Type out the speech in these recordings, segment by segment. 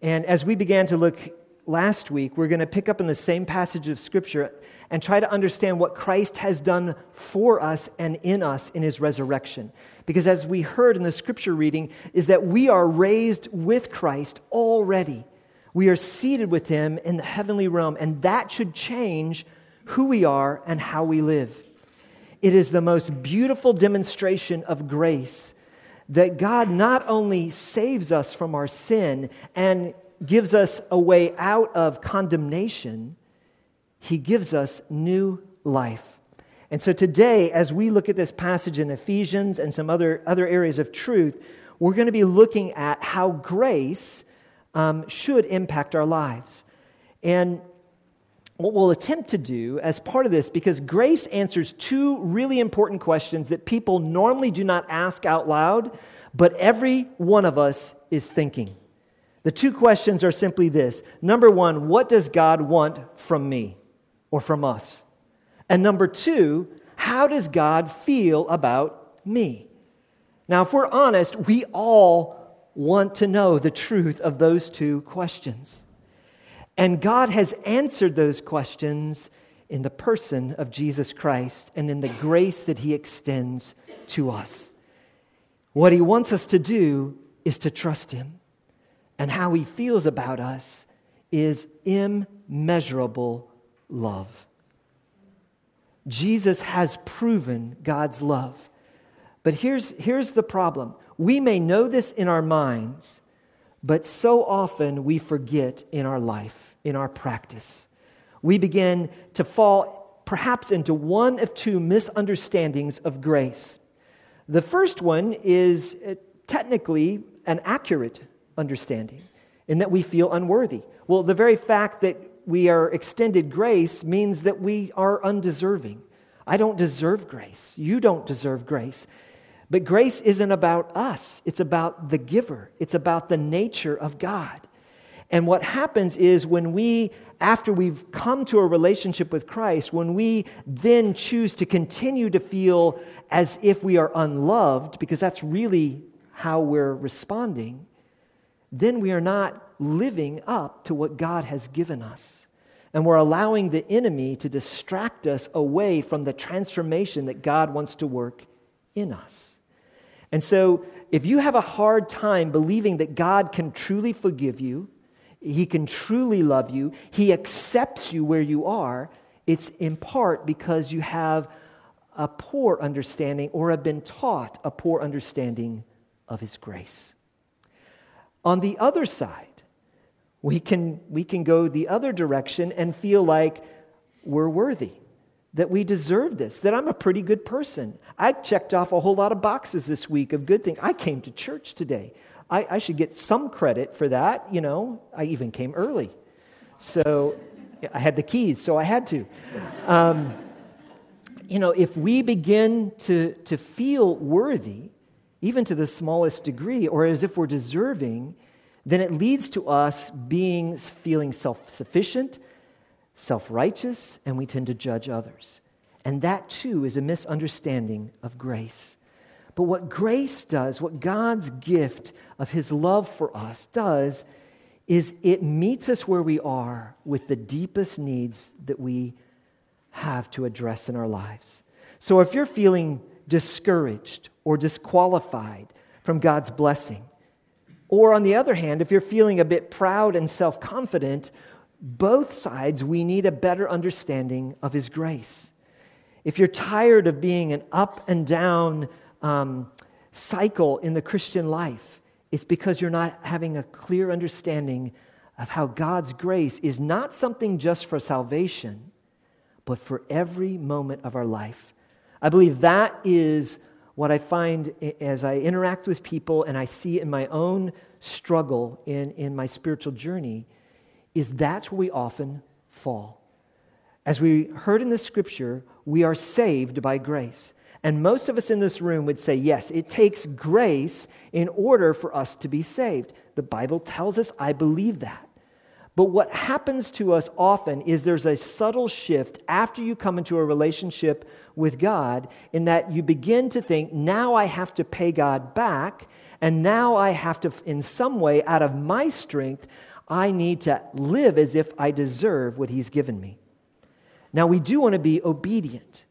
And as we began to look last week, we're going to pick up in the same passage of Scripture and try to understand what Christ has done for us and in us in his resurrection. Because as we heard in the Scripture reading, is that we are raised with Christ already. We are seated with him in the heavenly realm, and that should change who we are and how we live. It is the most beautiful demonstration of grace that God not only saves us from our sin and gives us a way out of condemnation, He gives us new life. And so today, as we look at this passage in Ephesians and some other, other areas of truth, we're going to be looking at how grace um, should impact our lives. And what we'll attempt to do as part of this, because grace answers two really important questions that people normally do not ask out loud, but every one of us is thinking. The two questions are simply this number one, what does God want from me or from us? And number two, how does God feel about me? Now, if we're honest, we all want to know the truth of those two questions. And God has answered those questions in the person of Jesus Christ and in the grace that He extends to us. What He wants us to do is to trust Him. And how He feels about us is immeasurable love. Jesus has proven God's love. But here's, here's the problem we may know this in our minds, but so often we forget in our life, in our practice. We begin to fall perhaps into one of two misunderstandings of grace. The first one is uh, technically an accurate understanding in that we feel unworthy. Well, the very fact that we are extended grace means that we are undeserving. I don't deserve grace. You don't deserve grace. But grace isn't about us, it's about the giver, it's about the nature of God. And what happens is when we, after we've come to a relationship with Christ, when we then choose to continue to feel as if we are unloved, because that's really how we're responding, then we are not living up to what God has given us. And we're allowing the enemy to distract us away from the transformation that God wants to work in us. And so, if you have a hard time believing that God can truly forgive you, He can truly love you, He accepts you where you are, it's in part because you have a poor understanding or have been taught a poor understanding of His grace. On the other side, we can, we can go the other direction and feel like we're worthy that we deserve this, that I'm a pretty good person. I checked off a whole lot of boxes this week of good things. I came to church today. I, I should get some credit for that. You know, I even came early. So I had the keys, so I had to. Um, you know, if we begin to, to feel worthy, even to the smallest degree, or as if we're deserving, then it leads to us being feeling self sufficient, self righteous, and we tend to judge others. And that too is a misunderstanding of grace. But what grace does, what God's gift of His love for us does, is it meets us where we are with the deepest needs that we have to address in our lives. So if you're feeling discouraged or disqualified from God's blessing, or on the other hand, if you're feeling a bit proud and self confident, both sides, we need a better understanding of His grace. If you're tired of being an up and down um, cycle in the Christian life, it's because you're not having a clear understanding of how God's grace is not something just for salvation, but for every moment of our life. I believe that is what I find as I interact with people and I see in my own struggle in, in my spiritual journey is that's where we often fall. As we heard in the scripture, we are saved by grace. And most of us in this room would say, yes, it takes grace in order for us to be saved. The Bible tells us, I believe that. But what happens to us often is there's a subtle shift after you come into a relationship with God, in that you begin to think, now I have to pay God back, and now I have to, in some way, out of my strength, I need to live as if I deserve what He's given me. Now, we do want to be obedient,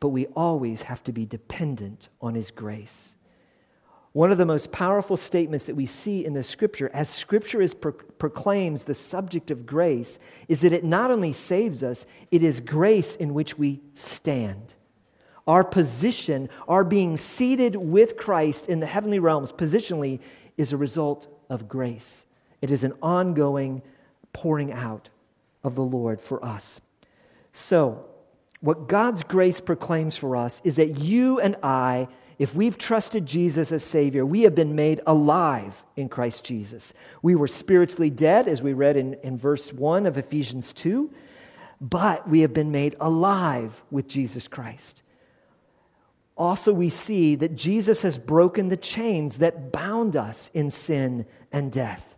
but we always have to be dependent on His grace. One of the most powerful statements that we see in the scripture, as scripture is pro- proclaims the subject of grace, is that it not only saves us, it is grace in which we stand. Our position, our being seated with Christ in the heavenly realms, positionally, is a result of grace. It is an ongoing pouring out of the Lord for us. So, what God's grace proclaims for us is that you and I if we've trusted Jesus as Savior, we have been made alive in Christ Jesus. We were spiritually dead, as we read in, in verse 1 of Ephesians 2, but we have been made alive with Jesus Christ. Also, we see that Jesus has broken the chains that bound us in sin and death.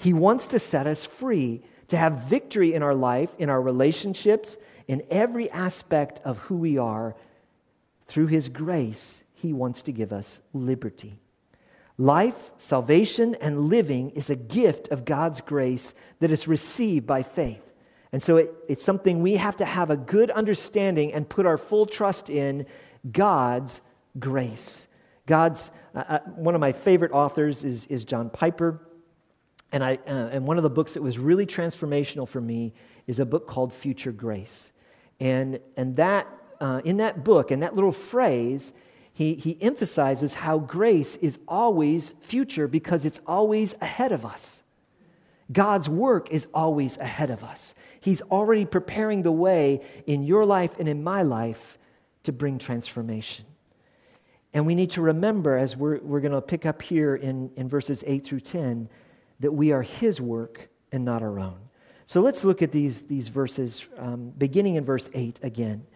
He wants to set us free, to have victory in our life, in our relationships, in every aspect of who we are. Through His grace, he wants to give us liberty. Life, salvation, and living is a gift of God's grace that is received by faith. And so it, it's something we have to have a good understanding and put our full trust in God's grace. God's, uh, uh one of my favorite authors is, is John Piper. And, I, uh, and one of the books that was really transformational for me is a book called Future Grace. And, and that, uh, in that book, in that little phrase, he, he emphasizes how grace is always future because it's always ahead of us. God's work is always ahead of us. He's already preparing the way in your life and in my life to bring transformation. And we need to remember, as we're, we're going to pick up here in, in verses 8 through 10, that we are His work and not our own. So let's look at these, these verses, um, beginning in verse 8 again.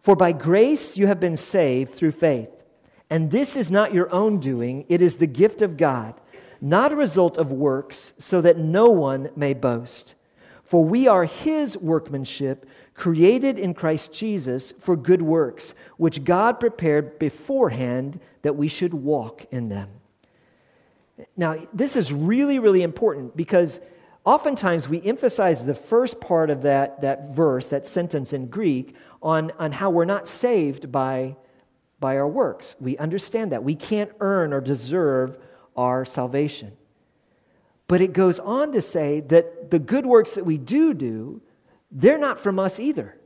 For by grace you have been saved through faith. And this is not your own doing, it is the gift of God, not a result of works, so that no one may boast. For we are his workmanship, created in Christ Jesus for good works, which God prepared beforehand that we should walk in them. Now, this is really, really important because oftentimes we emphasize the first part of that, that verse, that sentence in Greek, on, on how we're not saved by, by our works. We understand that. We can't earn or deserve our salvation. But it goes on to say that the good works that we do do, they're not from us either.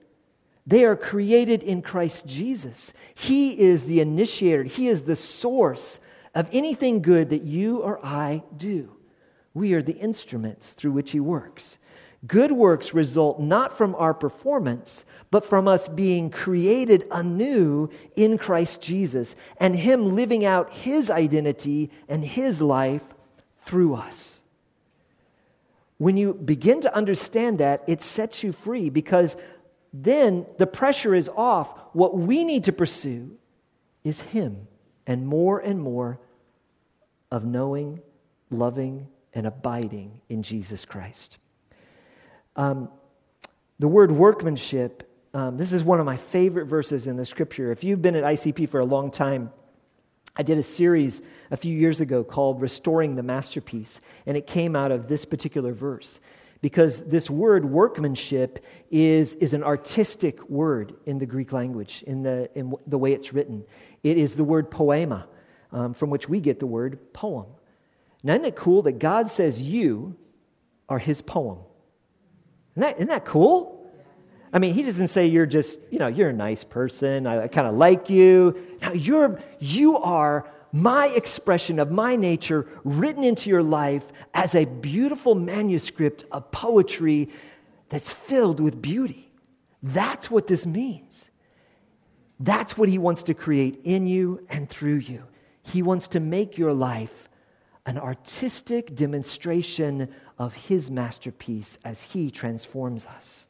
They are created in Christ Jesus. He is the initiator, He is the source of anything good that you or I do. We are the instruments through which He works. Good works result not from our performance, but from us being created anew in Christ Jesus and Him living out His identity and His life through us. When you begin to understand that, it sets you free because then the pressure is off. What we need to pursue is Him and more and more of knowing, loving, and abiding in Jesus Christ. Um, the word workmanship, um, this is one of my favorite verses in the scripture. If you've been at ICP for a long time, I did a series a few years ago called Restoring the Masterpiece, and it came out of this particular verse. Because this word workmanship is, is an artistic word in the Greek language, in the, in the way it's written. It is the word poema, um, from which we get the word poem. Now, isn't it cool that God says you are his poem? Isn't that, isn't that cool? I mean, he doesn't say you're just, you know, you're a nice person. I, I kind of like you. Now, you're, you are my expression of my nature written into your life as a beautiful manuscript of poetry that's filled with beauty. That's what this means. That's what he wants to create in you and through you. He wants to make your life an artistic demonstration of his masterpiece as he transforms us.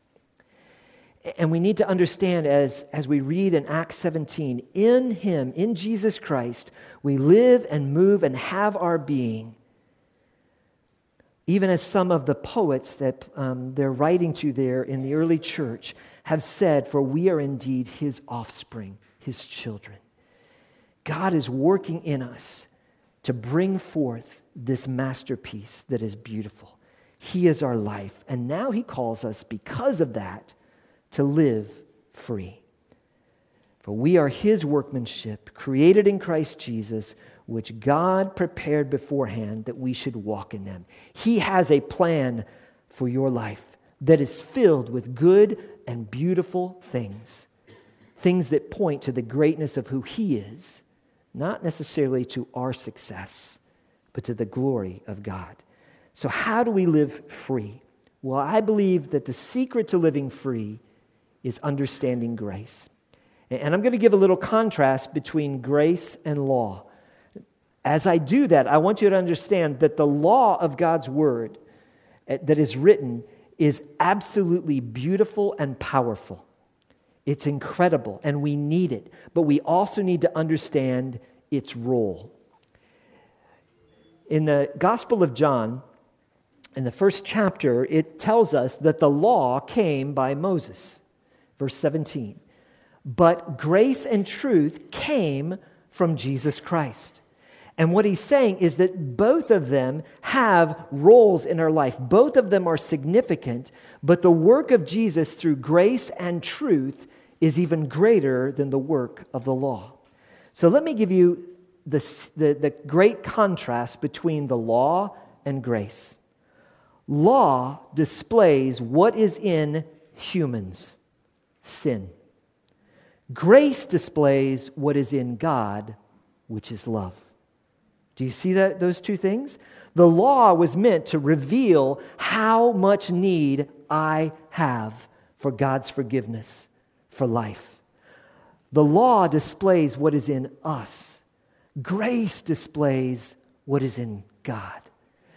And we need to understand as, as we read in Acts 17, in him, in Jesus Christ, we live and move and have our being. Even as some of the poets that um, they're writing to there in the early church have said, For we are indeed his offspring, his children. God is working in us to bring forth this masterpiece that is beautiful. He is our life. And now He calls us, because of that, to live free. For we are His workmanship, created in Christ Jesus, which God prepared beforehand that we should walk in them. He has a plan for your life that is filled with good and beautiful things, things that point to the greatness of who He is, not necessarily to our success, but to the glory of God. So, how do we live free? Well, I believe that the secret to living free is understanding grace. And I'm going to give a little contrast between grace and law. As I do that, I want you to understand that the law of God's word eh, that is written is absolutely beautiful and powerful. It's incredible, and we need it, but we also need to understand its role. In the Gospel of John, in the first chapter, it tells us that the law came by Moses. Verse 17. But grace and truth came from Jesus Christ. And what he's saying is that both of them have roles in our life. Both of them are significant, but the work of Jesus through grace and truth is even greater than the work of the law. So let me give you the, the, the great contrast between the law and grace. Law displays what is in humans sin. Grace displays what is in God, which is love. Do you see that, those two things? The law was meant to reveal how much need I have for God's forgiveness, for life. The law displays what is in us. Grace displays what is in God.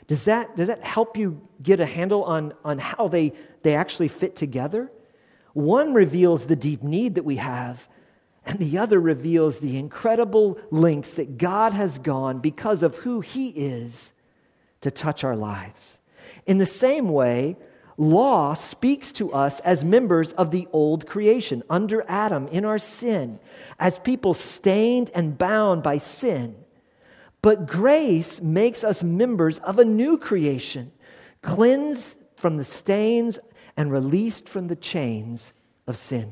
Does that, does that help you get a handle on, on how they, they actually fit together? One reveals the deep need that we have, and the other reveals the incredible links that God has gone because of who He is to touch our lives. In the same way, law speaks to us as members of the old creation under Adam in our sin, as people stained and bound by sin. But grace makes us members of a new creation, cleansed from the stains and released from the chains of sin.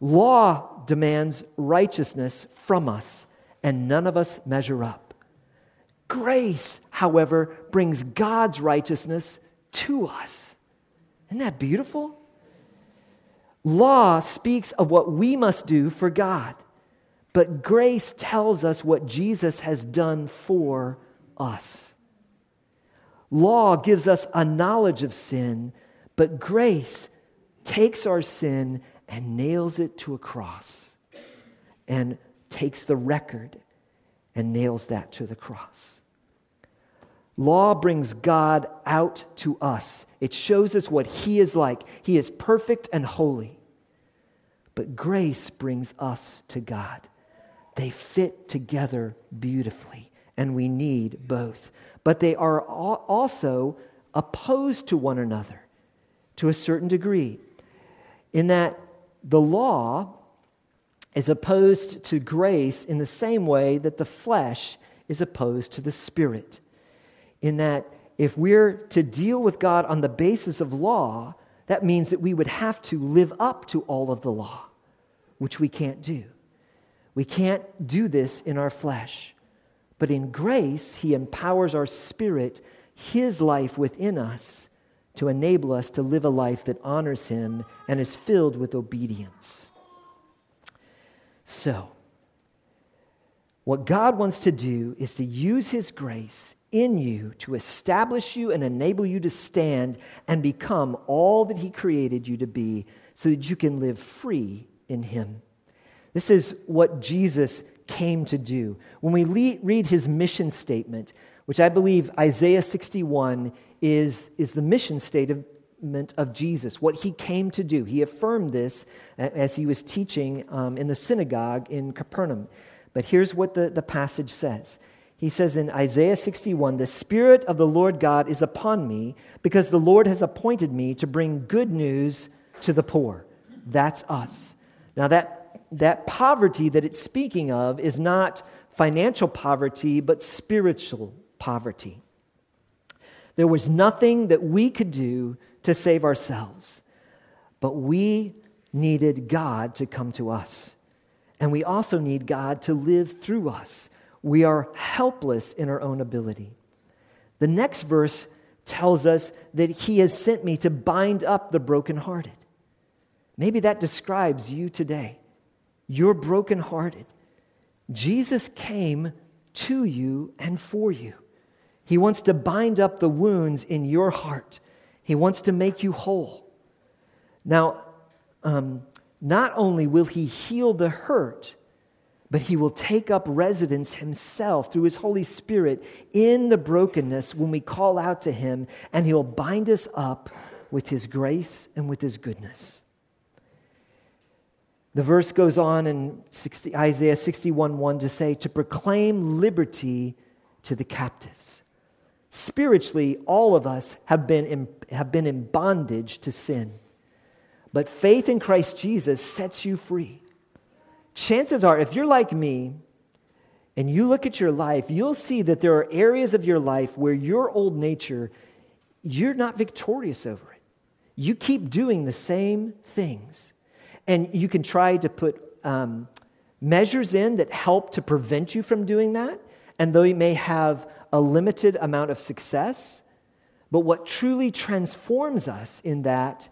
Law demands righteousness from us, and none of us measure up. Grace, however, brings God's righteousness to us. Isn't that beautiful? Law speaks of what we must do for God. But grace tells us what Jesus has done for us. Law gives us a knowledge of sin, but grace takes our sin and nails it to a cross and takes the record and nails that to the cross. Law brings God out to us. It shows us what He is like. He is perfect and holy. But grace brings us to God. They fit together beautifully, and we need both. But they are also opposed to one another to a certain degree, in that the law is opposed to grace in the same way that the flesh is opposed to the spirit. In that, if we're to deal with God on the basis of law, that means that we would have to live up to all of the law, which we can't do. We can't do this in our flesh. But in grace, He empowers our spirit, His life within us, to enable us to live a life that honors Him and is filled with obedience. So, what God wants to do is to use His grace in you to establish you and enable you to stand and become all that He created you to be so that you can live free in Him. This is what Jesus came to do. When we le- read his mission statement, which I believe Isaiah 61 is, is the mission statement of Jesus, what he came to do. He affirmed this as he was teaching um, in the synagogue in Capernaum. But here's what the, the passage says. He says in Isaiah 61 The Spirit of the Lord God is upon me because the Lord has appointed me to bring good news to the poor. That's us. Now, that that poverty that it's speaking of is not financial poverty, but spiritual poverty. There was nothing that we could do to save ourselves, but we needed God to come to us. And we also need God to live through us. We are helpless in our own ability. The next verse tells us that He has sent me to bind up the brokenhearted. Maybe that describes you today. You're brokenhearted. Jesus came to you and for you. He wants to bind up the wounds in your heart. He wants to make you whole. Now, um, not only will He heal the hurt, but He will take up residence Himself through His Holy Spirit in the brokenness when we call out to Him, and He'll bind us up with His grace and with His goodness. The verse goes on in 60, Isaiah 61 1 to say, to proclaim liberty to the captives. Spiritually, all of us have been in, have been in bondage to sin. But faith in Christ Jesus sets you free. Chances are, if you're like me and you look at your life, you'll see that there are areas of your life where your old nature, you're not victorious over it. You keep doing the same things. And you can try to put um, measures in that help to prevent you from doing that. And though you may have a limited amount of success, but what truly transforms us in that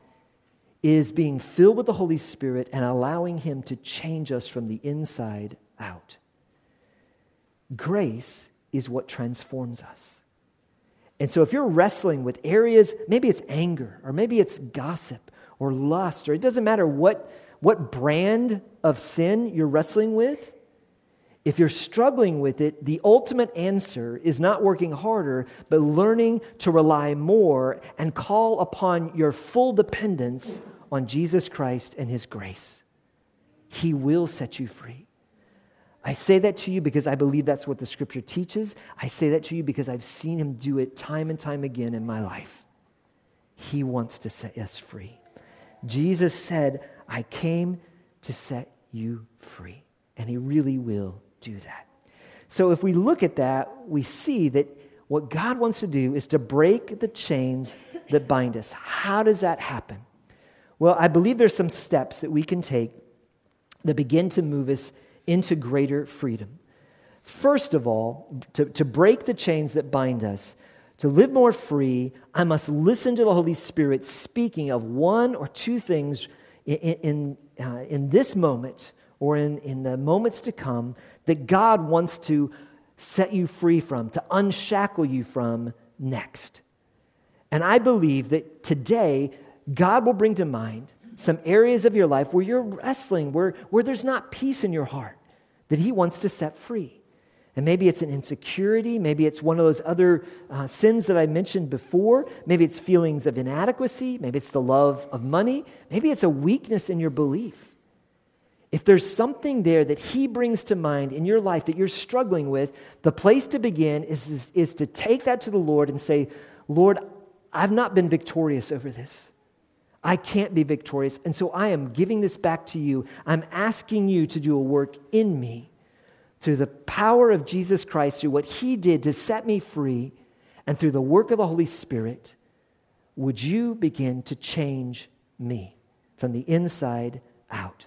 is being filled with the Holy Spirit and allowing Him to change us from the inside out. Grace is what transforms us. And so, if you're wrestling with areas, maybe it's anger, or maybe it's gossip, or lust, or it doesn't matter what what brand of sin you're wrestling with, if you're struggling with it, the ultimate answer is not working harder, but learning to rely more and call upon your full dependence on Jesus Christ and His grace. He will set you free. I say that to you because I believe that's what the scripture teaches. I say that to you because I've seen Him do it time and time again in my life. He wants to set us free. Jesus said, I came to set you free. And he really will do that. So if we look at that, we see that what God wants to do is to break the chains that bind us. How does that happen? Well, I believe there's some steps that we can take that begin to move us into greater freedom. First of all, to, to break the chains that bind us, to live more free, I must listen to the Holy Spirit speaking of one or two things in, in, uh, in this moment or in, in the moments to come that God wants to set you free from, to unshackle you from next. And I believe that today, God will bring to mind some areas of your life where you're wrestling, where, where there's not peace in your heart, that He wants to set free. And maybe it's an insecurity. Maybe it's one of those other uh, sins that I mentioned before. Maybe it's feelings of inadequacy. Maybe it's the love of money. Maybe it's a weakness in your belief. If there's something there that He brings to mind in your life that you're struggling with, the place to begin is, is, is to take that to the Lord and say, Lord, I've not been victorious over this. I can't be victorious. And so I am giving this back to you. I'm asking you to do a work in me through the power of Jesus Christ, through what he did to set me free, and through the work of the Holy Spirit, would you begin to change me from the inside out?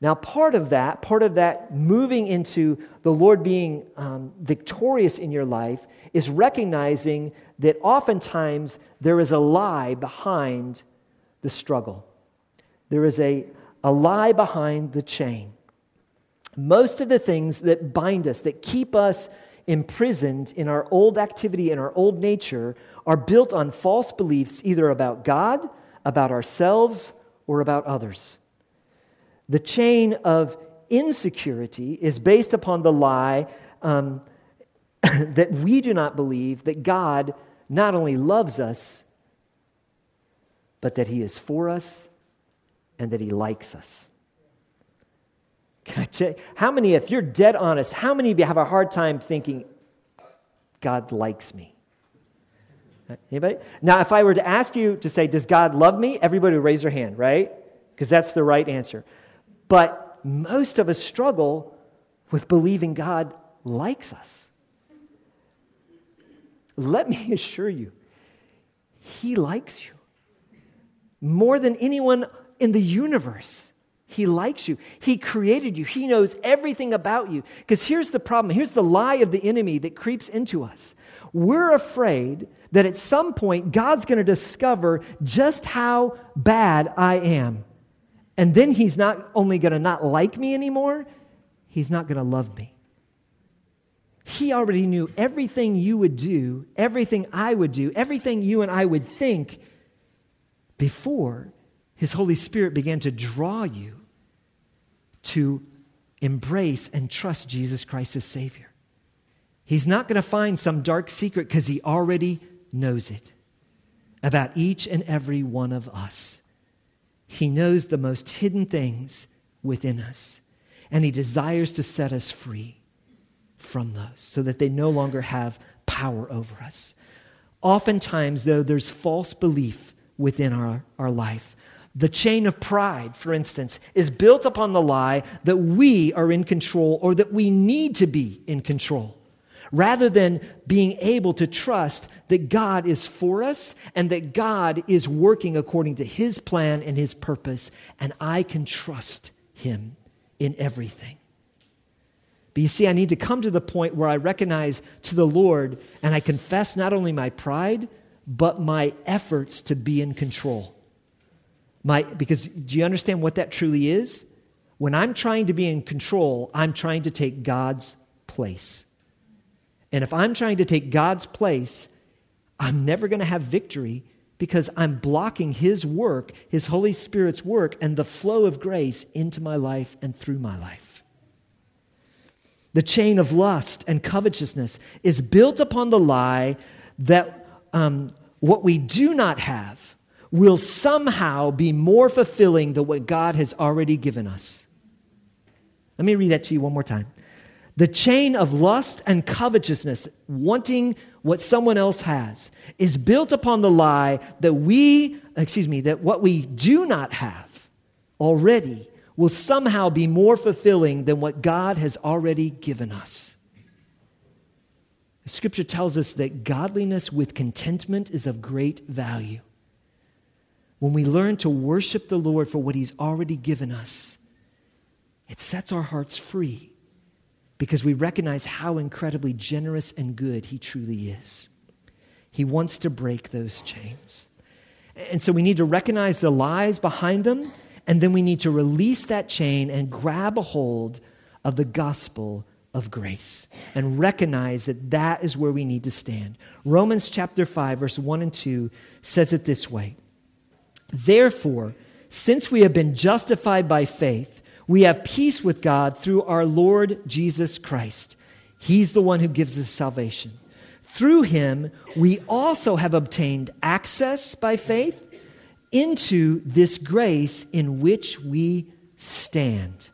Now, part of that, part of that moving into the Lord being um, victorious in your life is recognizing that oftentimes there is a lie behind the struggle. There is a, a lie behind the chain. Most of the things that bind us, that keep us imprisoned in our old activity in our old nature, are built on false beliefs either about God, about ourselves, or about others. The chain of insecurity is based upon the lie um, that we do not believe that God not only loves us, but that He is for us and that He likes us. Can I you, how many, if you're dead honest, how many of you have a hard time thinking, God likes me? Anybody? Now, if I were to ask you to say, Does God love me? Everybody would raise their hand, right? Because that's the right answer. But most of us struggle with believing God likes us. let me assure you, He likes you more than anyone in the universe. He likes you. He created you. He knows everything about you. Because here's the problem here's the lie of the enemy that creeps into us. We're afraid that at some point God's going to discover just how bad I am. And then He's not only going to not like me anymore, He's not going to love me. He already knew everything you would do, everything I would do, everything you and I would think before His Holy Spirit began to draw you to embrace and trust Jesus Christ as Savior. He's not going to find some dark secret because He already knows it about each and every one of us. He knows the most hidden things within us, and He desires to set us free from those so that they no longer have power over us. Oftentimes, though, there's false belief within our, our life. The chain of pride, for instance, is built upon the lie that we are in control or that we need to be in control, rather than being able to trust that God is for us and that God is working according to his plan and his purpose, and I can trust him in everything. But you see, I need to come to the point where I recognize to the Lord and I confess not only my pride, but my efforts to be in control. My, because do you understand what that truly is? When I'm trying to be in control, I'm trying to take God's place. And if I'm trying to take God's place, I'm never going to have victory because I'm blocking His work, His Holy Spirit's work, and the flow of grace into my life and through my life. The chain of lust and covetousness is built upon the lie that um, what we do not have will somehow be more fulfilling than what God has already given us. Let me read that to you one more time. The chain of lust and covetousness, wanting what someone else has, is built upon the lie that we, excuse me, that what we do not have already will somehow be more fulfilling than what God has already given us. The scripture tells us that godliness with contentment is of great value. When we learn to worship the Lord for what He's already given us, it sets our hearts free because we recognize how incredibly generous and good He truly is. He wants to break those chains. And so we need to recognize the lies behind them and then we need to release that chain and grab a hold of the gospel of grace and recognize that that is where we need to stand. Romans chapter 5, verse 1 and 2 says it this way Therefore, since we have been justified by faith, we have peace with God through our Lord Jesus Christ. He's the one who gives us salvation. Through him, we also have obtained access by faith into this grace in which we stand.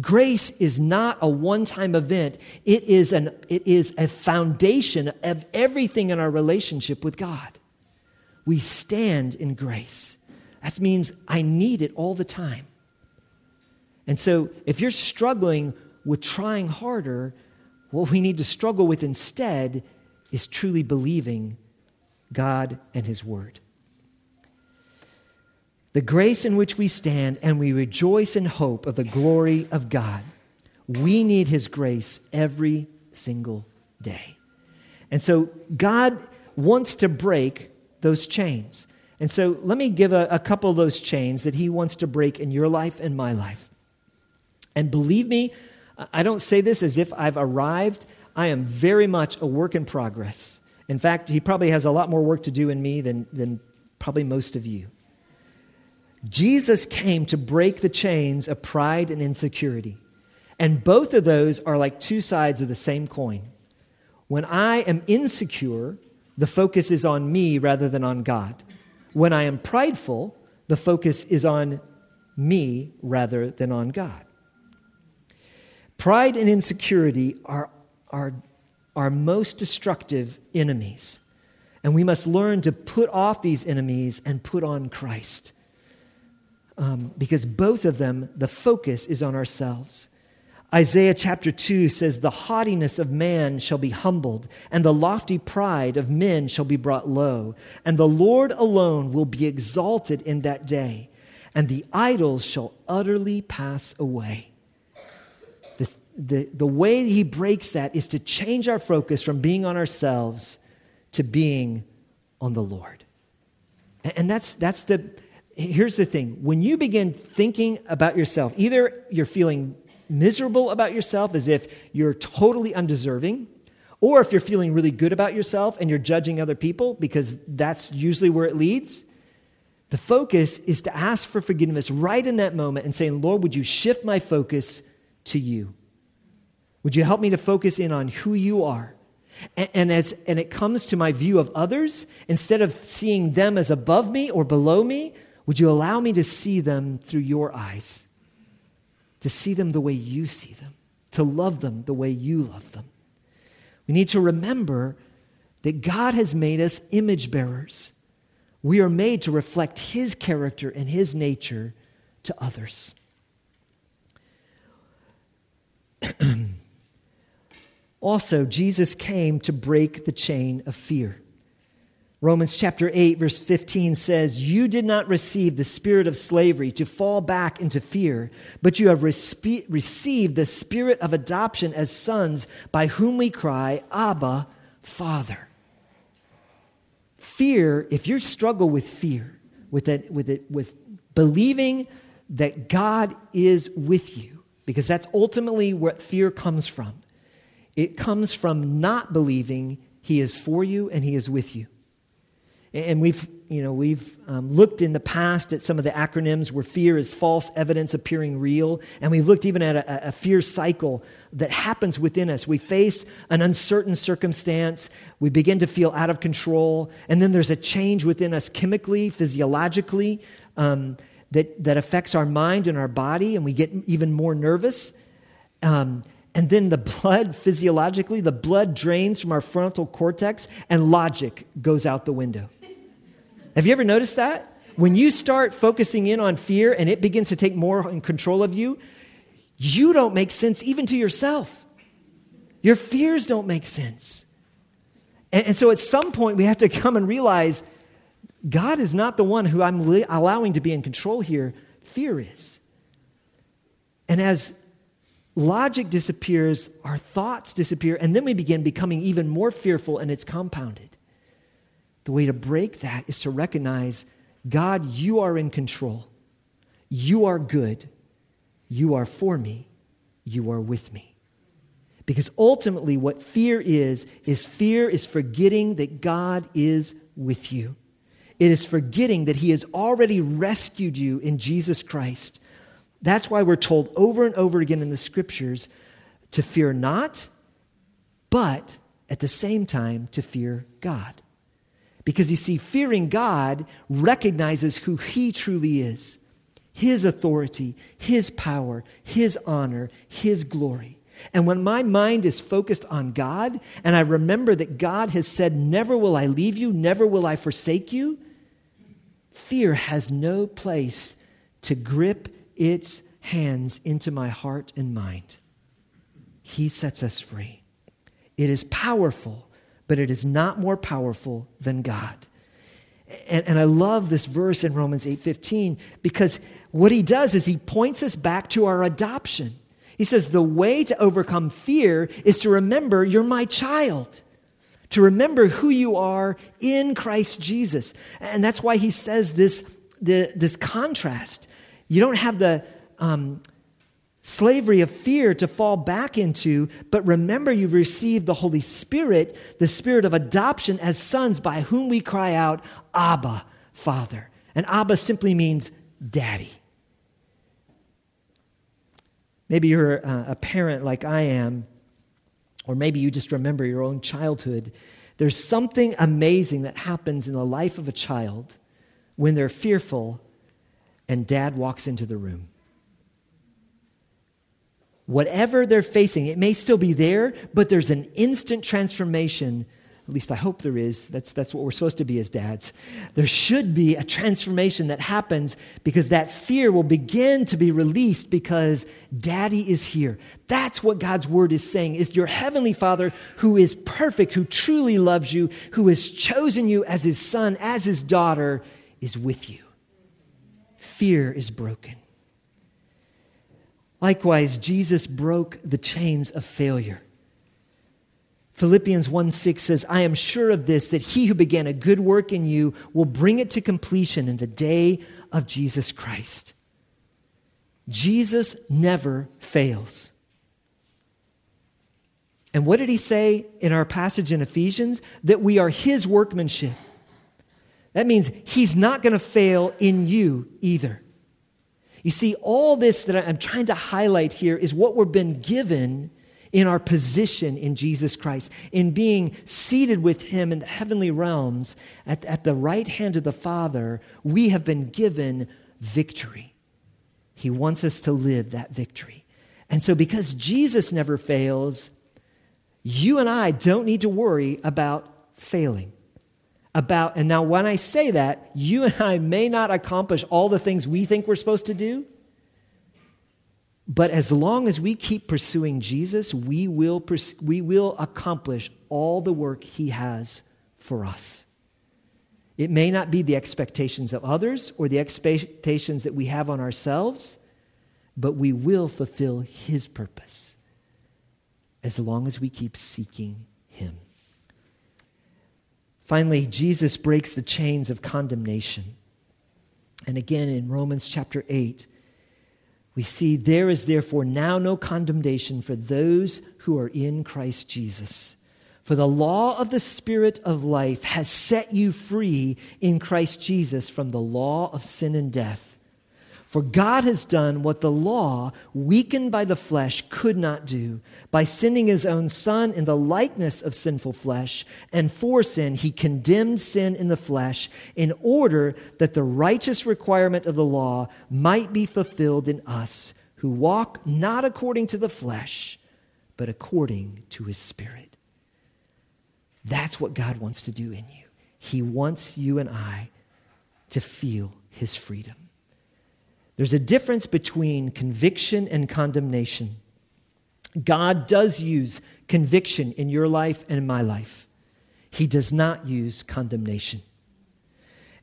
Grace is not a one time event, it is, an, it is a foundation of everything in our relationship with God. We stand in grace. That means I need it all the time. And so, if you're struggling with trying harder, what we need to struggle with instead is truly believing God and His Word the grace in which we stand, and we rejoice in hope of the glory of God. We need His grace every single day. And so God wants to break those chains. And so let me give a, a, couple of those chains that He wants to break in your life and my life. And believe me, I don't say this as if I've arrived. I am very much a work in progress. In fact, He probably has a lot more work to do in me than, than probably most of you. Jesus came to break the chains of pride and insecurity. And both of those are like two sides of the same coin. When I am insecure, the focus is on me rather than on God. When I am prideful, the focus is on me rather than on God. Pride and insecurity are our, most destructive enemies. And we must learn to put off these enemies and put on Christ um, because both of them, the focus is on ourselves. Isaiah chapter 2 says, The haughtiness of man shall be humbled, and the lofty pride of men shall be brought low. And the Lord alone will be exalted in that day, and the idols shall utterly pass away. The, the, way he breaks that is to change our focus from being on ourselves to being on the Lord. And, and that's, that's the, here's the thing when you begin thinking about yourself, either you're feeling miserable about yourself as if you're totally undeserving, or if you're feeling really good about yourself and you're judging other people, because that's usually where it leads, the focus is to ask for forgiveness right in that moment and saying, Lord, would you shift my focus to you? Would you help me to focus in on who you are? And, and, as, and it comes to my view of others, instead of seeing them as above me or below me, would you allow me to see them through your eyes? to see them the way you see them, to love them the way you love them. We need to remember that God has made us image bearers. We are made to reflect His character and His nature to others. also, Jesus came to break the chain of fear. Romans chapter 8, verse 15 says, You did not receive the spirit of slavery to fall back into fear, but you have respe- received the spirit of adoption as sons, by whom we cry, Abba, Father. Fear, if you struggle with fear, with, it, with, it, with believing that God is with you, because that's ultimately what fear comes from. It comes from not believing He is for you and He is with you. And we've, you know, we've um, looked in the past at some of the acronyms where fear is false evidence appearing real. And we've looked even at a, a fear cycle that happens within us. We face an uncertain circumstance, we begin to feel out of control, and then there's a change within us chemically, physiologically, um, that, that affects our mind and our body, and we get even more nervous. Um, and then the blood, physiologically, the blood drains from our frontal cortex, and logic goes out the window. Have you ever noticed that? When you start focusing in on fear and it begins to take more control of you, you don't make sense even to yourself. Your fears don't make sense. And, and so at some point, we have to come and realize God is not the one who I'm li- allowing to be in control here, fear is. And as logic disappears, our thoughts disappear, and then we begin becoming even more fearful, and it's compounded. The way to break that is to recognize God, you are in control. You are good. You are for me. You are with me. Because ultimately, what fear is, is fear is forgetting that God is with you. It is forgetting that He has already rescued you in Jesus Christ. That's why we're told over and over again in the scriptures to fear not, but at the same time to fear God. Because you see, fearing God recognizes who He truly is His authority, His power, His honor, His glory. And when my mind is focused on God, and I remember that God has said, Never will I leave you, never will I forsake you, fear has no place to grip its hands into my heart and mind. He sets us free. It is powerful but it is not more powerful than God. And, and I love this verse in Romans 8:15 because what he does is he points us back to our adoption. He says the way to overcome fear is to remember you're my child. To remember who you are in Christ Jesus. And that's why he says this, the, this contrast. You don't have the, um, slavery of fear to fall back into, but remember you've received the Holy Spirit, the Spirit of adoption as sons, by whom we cry out, Abba, Father. And Abba simply means daddy. Maybe you're a parent like I am, or maybe you just remember your own childhood. There's something amazing that happens in the life of a child when they're fearful and dad walks into the room whatever they're facing, it may still be there, but there's an instant transformation at least I hope there is. That's, that's what we're supposed to be as dads. There should be a transformation that happens because that fear will begin to be released because daddy is here. That's what God's word is saying is your heavenly father who is perfect, who truly loves you, who has chosen you as his son, as his daughter, is with you. Fear is broken. Likewise, Jesus broke the chains of failure. Philippians 1 6 says, I am sure of this, that he who began a good work in you will bring it to completion in the day of Jesus Christ. Jesus never fails. And what did he say in our passage in Ephesians? That we are his workmanship. That means he's not going to fail in you either. You see, all this that I'm trying to highlight here is what we've been given in our position in Jesus Christ, in being seated with Him in the heavenly realms at, at the right hand of the Father. We have been given victory. He wants us to live that victory. And so, because Jesus never fails, you and I don't need to worry about failing about, and now when I say that, you and I may not accomplish all the things we think we're supposed to do, but as long as we keep pursuing Jesus, we will, pers- we will accomplish all the work He has for us. It may not be the expectations of others or the expectations that we have on ourselves, but we will fulfill His purpose as long as we keep seeking Him. Finally, Jesus breaks the chains of condemnation. And again, in Romans chapter 8, we see there is therefore now no condemnation for those who are in Christ Jesus. For the law of the Spirit of life has set you free in Christ Jesus from the law of sin and death. For God has done what the law, weakened by the flesh, could not do. By sending his own Son in the likeness of sinful flesh, and for sin, he condemned sin in the flesh, in order that the righteous requirement of the law might be fulfilled in us, who walk not according to the flesh, but according to his Spirit. That's what God wants to do in you. He wants you and I to feel his freedom. There's a difference between conviction and condemnation. God does use conviction in your life and in my life, He does not use condemnation.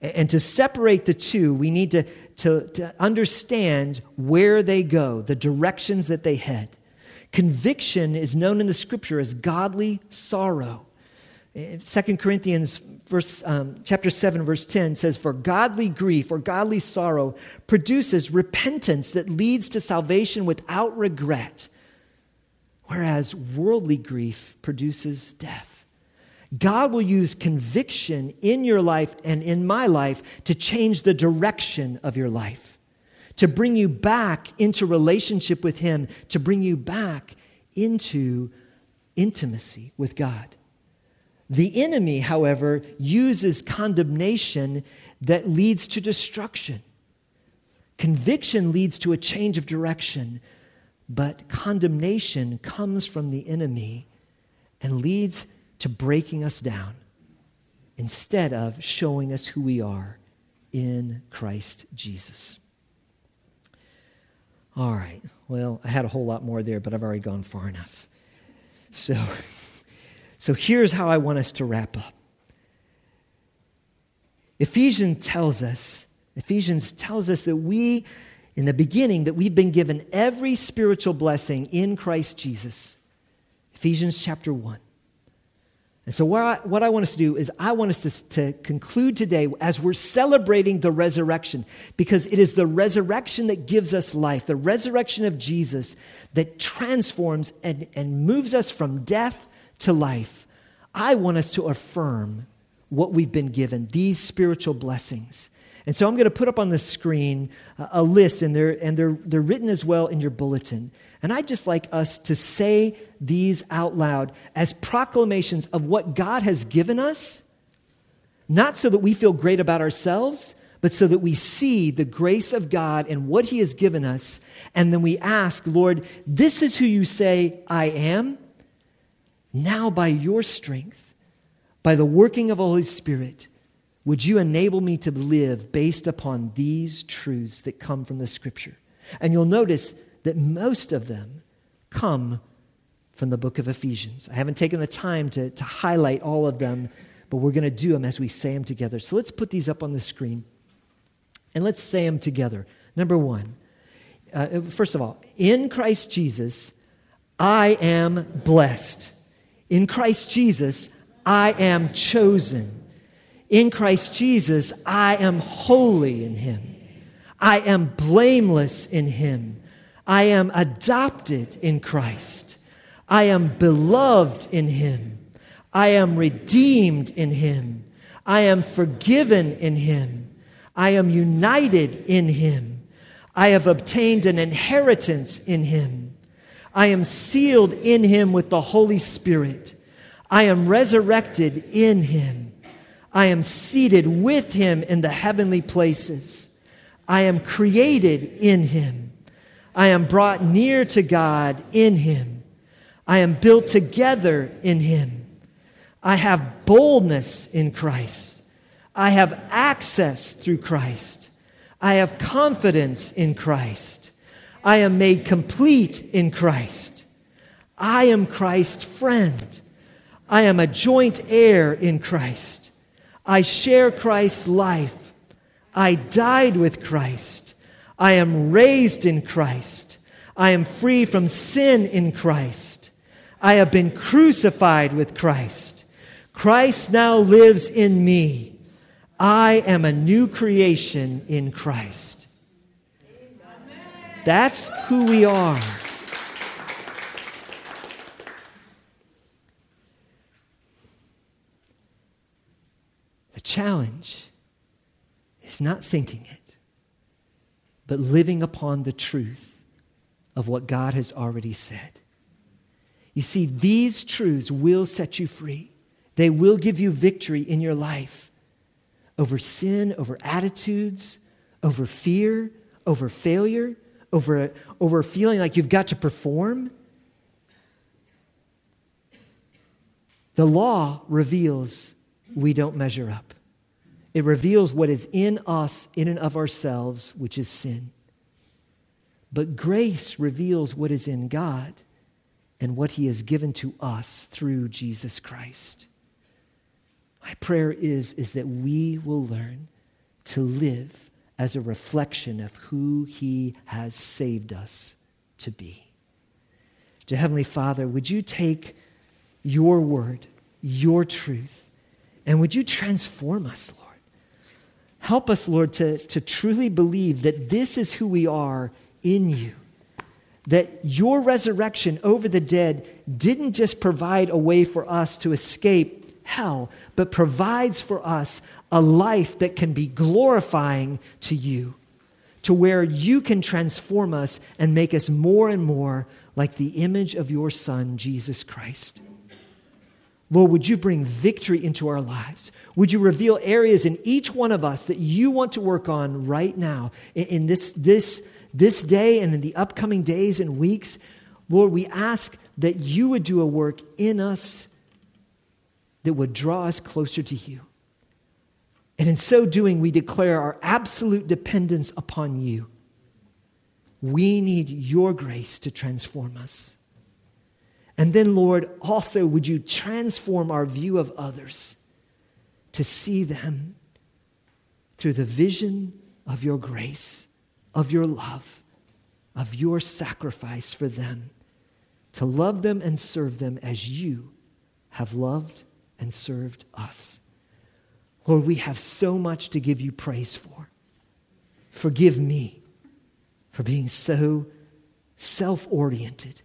And to separate the two, we need to, to, to, understand where they go, the directions that they head. Conviction is known in the scripture as godly sorrow. 2 Corinthians verse, um, chapter 7, verse 10 says, For godly grief or godly sorrow produces repentance that leads to salvation without regret, whereas worldly grief produces death. God will use conviction in your life and in my life to change the direction of your life, to bring you back into relationship with Him, to bring you back into intimacy with God. The enemy, however, uses condemnation that leads to destruction. Conviction leads to a change of direction, but condemnation comes from the enemy and leads to breaking us down instead of showing us who we are in Christ Jesus. All right. Well, I had a whole lot more there, but I've already gone far enough. So. So here's how I want us to wrap up. Ephesians tells us, Ephesians tells us that we, in the beginning, that we've been given every spiritual blessing in Christ Jesus. Ephesians chapter 1. And so, what I, what I want us to do is, I want us to, to conclude today as we're celebrating the resurrection, because it is the resurrection that gives us life, the resurrection of Jesus that transforms and, and moves us from death to life, I want us to affirm what we've been given, these spiritual blessings. And so I'm going to put up on the screen a list, and they're, and they're, they're written as well in your bulletin. And I'd just like us to say these out loud as proclamations of what God has given us, not so that we feel great about ourselves, but so that we see the grace of God and what He has given us. And then we ask, Lord, this is who you say I am. Now, by your strength, by the working of the Holy Spirit, would you enable me to live based upon these truths that come from the Scripture? And you'll notice that most of them come from the book of Ephesians. I haven't taken the time to, to highlight all of them, but we're going to do them as we say them together. So let's put these up on the screen and let's say them together. Number one, uh, first of all, in Christ Jesus, I am blessed. In Christ Jesus, I am chosen. In Christ Jesus, I am holy in Him. I am blameless in Him. I am adopted in Christ. I am beloved in Him. I am redeemed in Him. I am forgiven in Him. I am united in Him. I have obtained an inheritance in Him. I am sealed in Him with the Holy Spirit. I am resurrected in Him. I am seated with Him in the heavenly places. I am created in Him. I am brought near to God in Him. I am built together in Him. I have boldness in Christ. I have access through Christ. I have confidence in Christ. I am made complete in Christ. I am Christ's friend. I am a joint heir in Christ. I share Christ's life. I died with Christ. I am raised in Christ. I am free from sin in Christ. I have been crucified with Christ. Christ now lives in me. I am a new creation in Christ. That's who we are. The challenge is not thinking it, but living upon the truth of what God has already said. You see, these truths will set you free. They will give you victory in your life over sin, over attitudes, over fear, over failure, over, over feeling like you've got to perform. The law reveals we don't measure up. It reveals what is in us, in and of ourselves, which is sin. But grace reveals what is in God and what He has given to us through Jesus Christ. My prayer is, is that we will learn to live as a reflection of who He has saved us to be. Dear Heavenly Father, would you take your word, your truth, and would you transform us, Lord? Help us, Lord, to, to truly believe that this is who we are in you. That your resurrection over the dead didn't just provide a way for us to escape hell, but provides for us a life that can be glorifying to you, to where you can transform us and make us more and more like the image of your Son, Jesus Christ. Lord, would you bring victory into our lives? Would you reveal areas in each one of us that you want to work on right now in this, this, this day and in the upcoming days and weeks? Lord, we ask that you would do a work in us that would draw us closer to you. And in so doing, we declare our absolute dependence upon you. We need your grace to transform us. And then, Lord, also would you transform our view of others to see them through the vision of your grace, of your love, of your sacrifice for them, to love them and serve them as you have loved and served us. Lord, we have so much to give you praise for. Forgive me for being so self oriented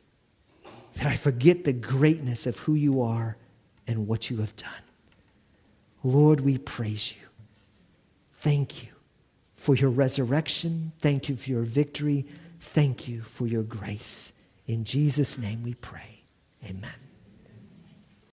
that I forget the greatness of who you are and what you have done. Lord, we praise you. Thank you for your resurrection. Thank you for your victory. Thank you for your grace. In Jesus' name we pray. Amen.